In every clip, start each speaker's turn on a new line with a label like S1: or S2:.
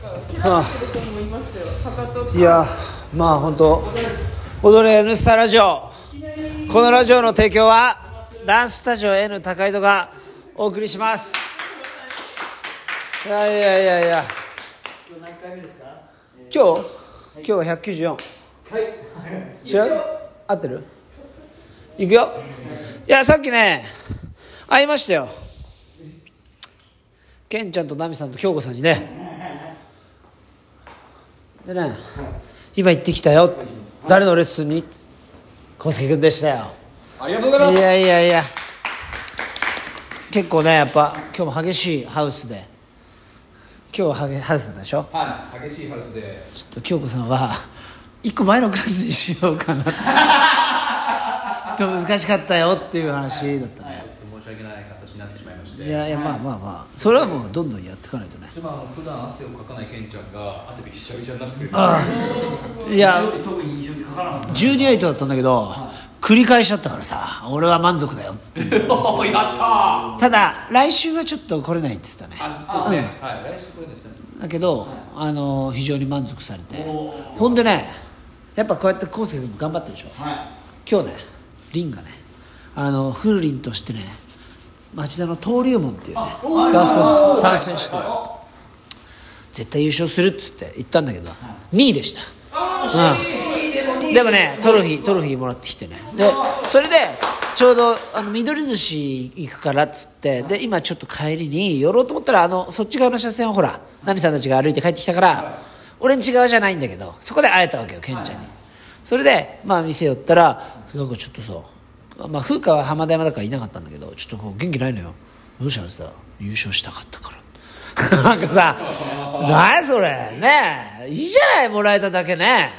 S1: はあ、いやまあ本当踊れ N スタラジオ。このラジオの提供はダンススタジオ N 高井戸がお送りします。いやいやいやいや。今日今日は194はい。違う？合ってる？いくよ。いやさっきね会いましたよ。ケンちゃんとナミさんと京子さんにねでね。今行ってきたよ。って誰のレッスンに？康介君でしたよ。
S2: ありがとうございます。
S1: いやいやいや。結構ねやっぱ今日も激しいハウスで。今日は激ハウスだったでしょ？
S2: はい。激しいハウスで。
S1: ちょっと京子さんは一個前のクラスにしようかなって。ちょっと難しかったよっていう話だったね。
S2: 申し訳ない形になってしまいまして
S1: いやいやまあまあまあ。それはもうどんどんやっていかないとね。
S2: でもあの普段汗をかかないケンちゃんが汗びっしゃびしゃになってる。
S1: ああ。いや
S3: 特に印象にかからなかっ
S1: 12エイトだったんだけど繰り返しちゃったからさ俺は満足だよ
S2: お やったー。
S1: ただ来週はちょっと来れないって言ってたね。
S2: あそうですね。はい来週これですね。
S1: だけど、あの非常に満足されて。ほんでねやっぱこうやって康介君頑張ってるでしょ。
S3: たはい。
S1: 今日ねリンがねあのフルリンとしてね町田の登竜門っていうねダンスコンテスト参戦して。絶対優勝するっつって言ったんだけど2位でした、うん、でもねトロフィートロフィーもらってきてね。でそれでちょうどあの緑寿司行くからっつってで今ちょっと帰りに寄ろうと思ったらあのそっち側の車線をほら奈美さんたちが歩いて帰ってきたから俺んち側じゃないんだけどそこで会えたわけよケンちゃんに。それでまあ店寄ったらなんかちょっとさまあ風花は浜田山だからいなかったんだけどちょっとこう元気ないのよ。どうしたのさ優勝したかったから。なんかさ何それ？ねえ。いいじゃないもらえただけね。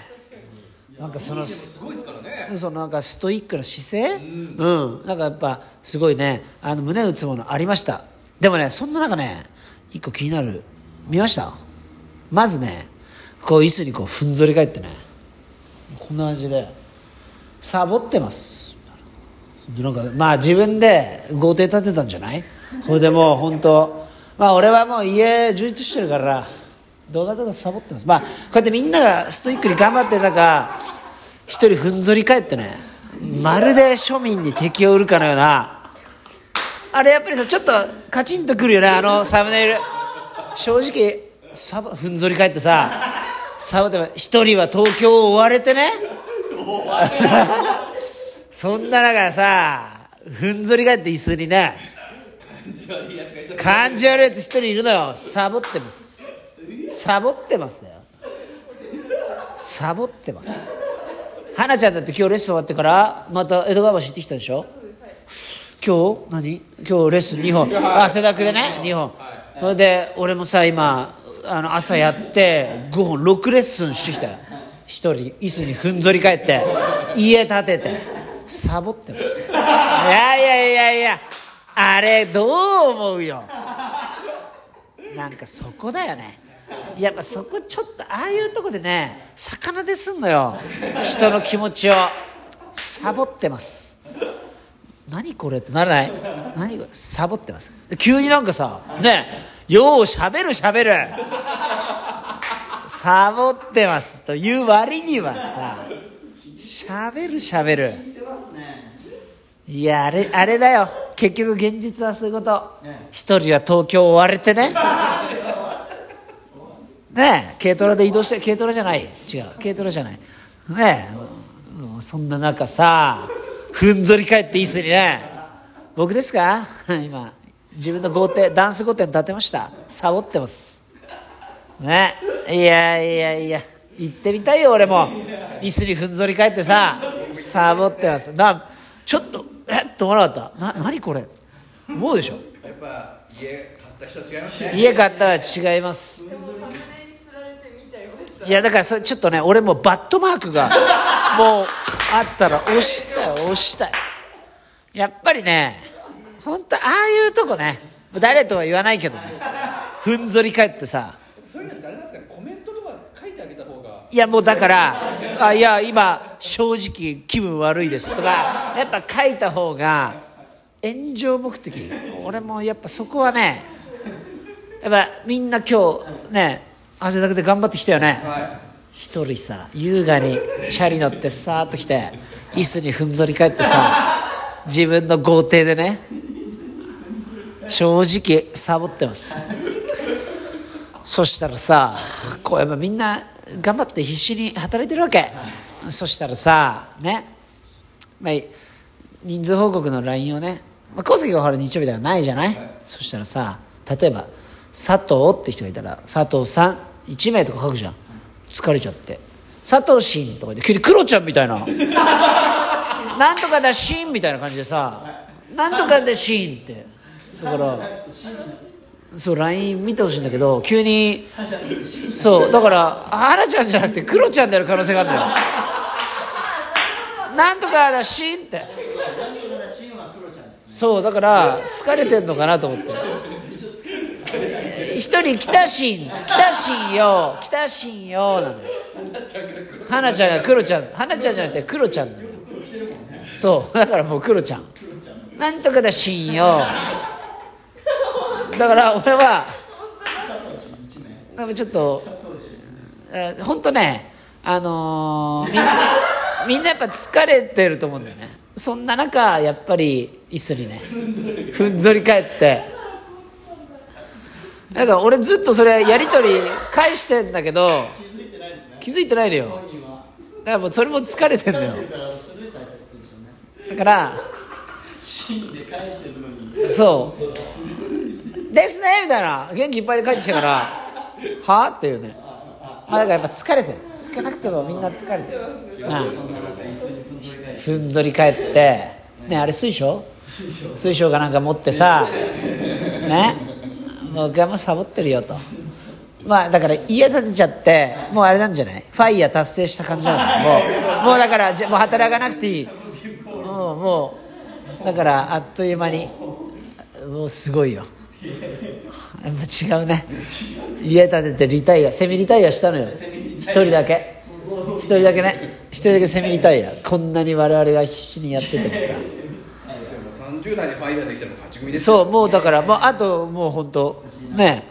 S1: なんかその
S2: すごいですからね。
S1: そのなんかストイックな姿勢？うん、なんかやっぱすごいね。あの胸打つものありました。でもねそんな中ね一個気になる。見ました？まずねこう椅子にこうふんぞり返ってねこんな感じでサボってます。でなんかまあ自分で豪邸建てたんじゃない？これでもう本当まあ俺はもう家充実してるから動画とかサボってます。まあこうやってみんながストイックに頑張ってる中一人ふんぞり返ってねまるで庶民に敵を売るかのようなあれやっぱりさちょっとカチンとくるよねあのサムネイル。正直サボふんぞり返ってさサボって一人は東京を追われてね。そんな中さふんぞり返って椅子にね感じ悪いやつ一人いるのよ。サボってます。サボってますだよサボってます。花ちゃんだって今日レッスン終わってからまた江戸川橋行ってきたでしょ？今日？何？今日レッスン2本。汗だくでね2本。それで俺もさ今あの朝やって5本6レッスンしてきた。よ一人椅子にふんぞり返って家建てて。サボってます。いやいやいやいやあれどう思うよ。なんかそこだよね。やっぱそこちょっとああいうとこでね魚ですんのよ。人の気持ちを。サボってます。何これってならない？何これ？サボってます。急になんかさねようしゃべるしゃべる。サボってますという割にはさしゃべるしゃべる。いやあれあれだよ。結局現実はそういうこと。一人は東京を追われてね。ねえ軽トラで移動して軽トラじゃない。違う。軽トラじゃない。ねえ。そんな中さふんぞり返って椅子にね。僕ですか？今自分の豪邸ダンス御殿建てました。サボってます。ね。いやいやいや。行ってみたいよ俺も。椅子にふんぞり返ってさサボってます。なちょっとと思わなかった。な何これ？思うでしょ？
S2: やっぱ家買った人は違いますね。
S1: 家買ったら違います。いやだからそれちょっとね俺もバットマークがもうあったら押したい押したいやっぱりね本当ああいうとこね誰とは言わないけどね。ふんぞり返ってさ
S2: い
S1: やもうだからあいや今正直気分悪いですとかやっぱ書いた方が炎上目的。俺もやっぱそこはねやっぱみんな今日ね汗だくで頑張ってきたよね。
S2: は
S1: 一人さ優雅にチャリ乗ってさーっと来て椅子にふんぞり返ってさ自分の豪邸でね正直サボってます。そしたらさこうやっぱみんな頑張って必死に働いてるわけ。そしたらさね、まあ、人数報告の LINE をね。まあ、小関がほら日曜日だからないじゃない、そしたらさ例えば佐藤って人がいたら佐藤さん1名とか書くじゃん。疲れちゃって。佐藤真とかで急にクロちゃんみたいな。なんとかだシーンみたいな感じでさ。なんとかでシーンって。だから そう LINE 見てほしいんだけど急にそうだから花ちゃんじゃなくてクロちゃんである可能性があるんだよ。なんとかだシーンって。そうだから疲れてんのかなと思って。一人北新北新よ北新よなの。よ花ちゃんがクロちゃん花ちゃんじゃなくてクロちゃんなの。よそうだからもうクロちゃん。なんとかだ新よだから俺はちょっと本当ねあのー、みんなみんなやっぱ疲れてると思うんだよね。そんな中やっぱり椅子にねふんぞり返って。なんか俺ずっとそれやり取り返してんだけど気づいてないのよ。だからもうそれも疲れてんのよ。だからそうですねみたいな。元気いっぱいで帰ってきたから は？あっていうね。まあだからやっぱ疲れてる。少なくともみんな疲れてる。なあ。ふんぞり返ってねあれ水晶？水晶かなんか持ってさ ねもうがもサボってるよと。まあだから家建てちゃってもうあれなんじゃない？ファイヤー達成した感じなの？もう。もうだからじゃもう働かなくていい。もうもう。だからあっという間にもうすごいよ 違うね。家建ててリタイアセミリタイアしたのよ。一人だけ。一人だけね。一人だけセミリタイア。こんなに我々が必死にやっててもさ。
S2: 30代でファイヤーできたの勝ち組です
S1: そうもうだからもうあともう本当ね。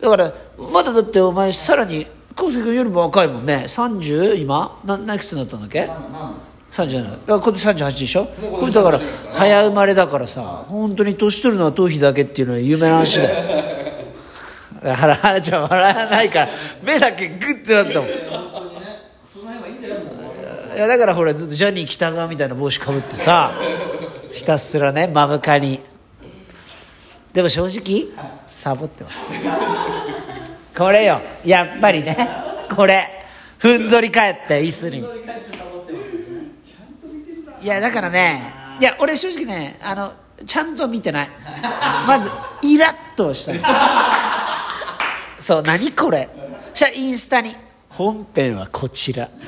S1: だからまだだってお前さらに昴生君よりも若いもんね。30今？な何いくつになったんだっけ？37だから今年38でしょ？これだから早生まれだからさ本当に年取るのは頭皮だけっていうのは有名な話だよ。だから花ちゃん笑わないから目だけグッてなったもん。いやだからほらずっとジャニー喜多川みたいな帽子かぶってさひたすらね真深にでも正直サボってます。これよ。やっぱりねこれ。ふんぞり返って椅子にいやだからねいや俺正直ねあのちゃんと見てない。まずイラッとした。そう何これ。そしたらインスタに。本編はこちら。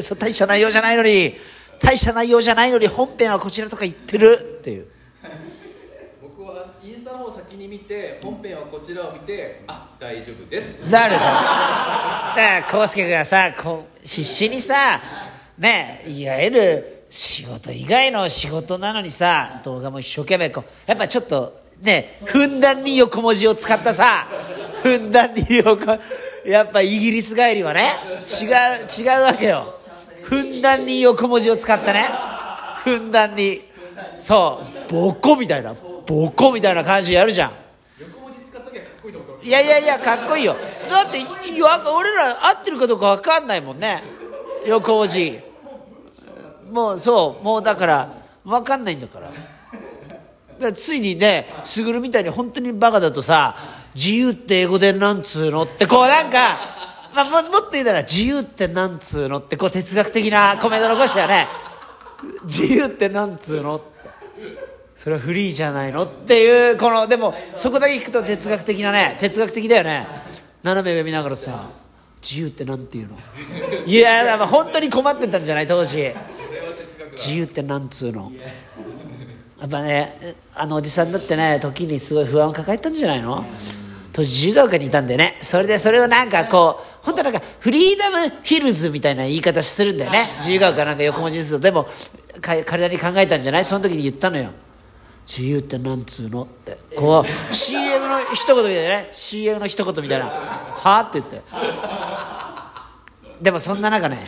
S1: そう大した内容じゃないのに。大した内容じゃないのに本編はこちらとか言ってる。っていう。
S2: 僕はインスタの方を先に見て本編はこちらを見てあ大丈夫です。
S1: だからでしょだから康介君がさこう必死にさねいわゆる仕事以外の仕事なのにさ動画も一生懸命こうやっぱちょっとねふんだんに横文字を使ったさふんだんに横やっぱイギリス帰りはね違う違うわけよ。ふんだんに横文字を使ったね。ふんだんにそうボコみたいなボコみたいな感じやるじゃん。
S2: 横文字使っときゃかっこい
S1: やいやいやかっこいいよ。だって俺ら合ってるかどうか分かんないもんね横文字もうそうもうだから分かんないんだから。だからついにね卓みたいに本当にバカだとさ自由って英語でなんつうのってこうなんか、まあ、ももっと言うなら自由ってなんつうのってこう哲学的なコメント残したよね。自由ってなんつうのって。それはフリーじゃないのっていうこのでもそこだけ聞くと哲学的なね哲学的だよね。斜め上見ながらさ。自由ってなんていうの？いやだから本当に困ってたんじゃない？当時。自由ってなんつうの？やっぱねあのおじさんだってね時にすごい不安を抱えたんじゃないの？当時自由が丘にいたんでね。それでそれをなんかこう本当なんかフリーダムヒルズみたいな言い方するんだよね。自由が丘なんか横文字にするとでもか彼なりに考えたんじゃない？その時に言ったのよ。自由ってなんつうのって。こう CM の一言みたいなね。CM の一言みたいな「はあ?」って言って。でもそんな中ね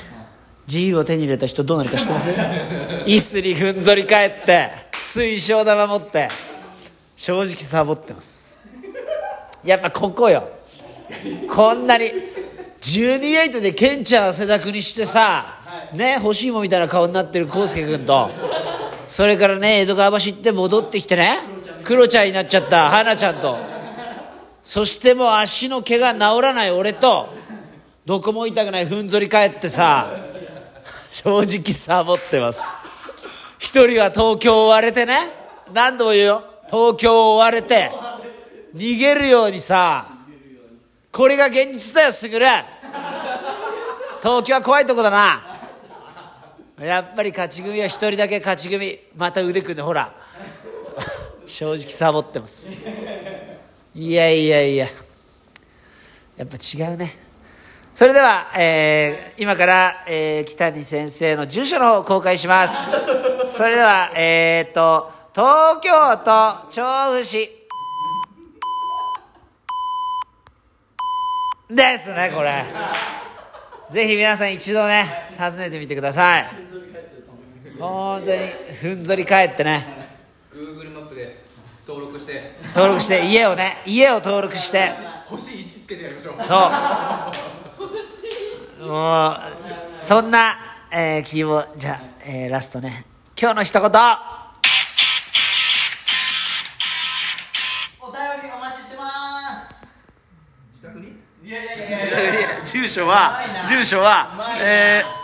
S1: 自由を手に入れた人どうなるか知ってます？椅子にふんぞり返って水晶玉持って正直サボってます。やっぱここよ。こんなに12エイトでケンちゃん汗だくにしてさね欲しいもんみたいな顔になってる康介君とそれからね江戸川橋行って戻ってきてねクロちゃんになっちゃった花ちゃんと。そしてもう足の毛が治らない俺と。どこも痛くないふんぞり返ってさ正直サボってます。一人は東京を追われてね何度も言うよ。東京を追われて逃げるようにさこれが現実だよすぐる東京は怖いとこだな。やっぱり勝ち組は一人だけ勝ち組。また腕組んでほら。正直サボってます。いやいやいや。やっぱ違うね。それでは、えー今から、えー北谷先生の住所の方を公開します。それではえー、っと東京都調布市。ですねこれ。ぜひ皆さん一度ね訪ねてみてください。本当にふんぞり返ってね。
S2: Google マップで登録して。
S1: 登録して家をね家を登録して。
S2: 星1つけてやりましょう。
S1: そう。もうそんな、えー、希望じゃあ、えーラストね。今日の一言。
S3: お便りお待ちしてます。
S2: 自宅に？
S3: いやいやいやいや。
S1: 住所は？住所は？えー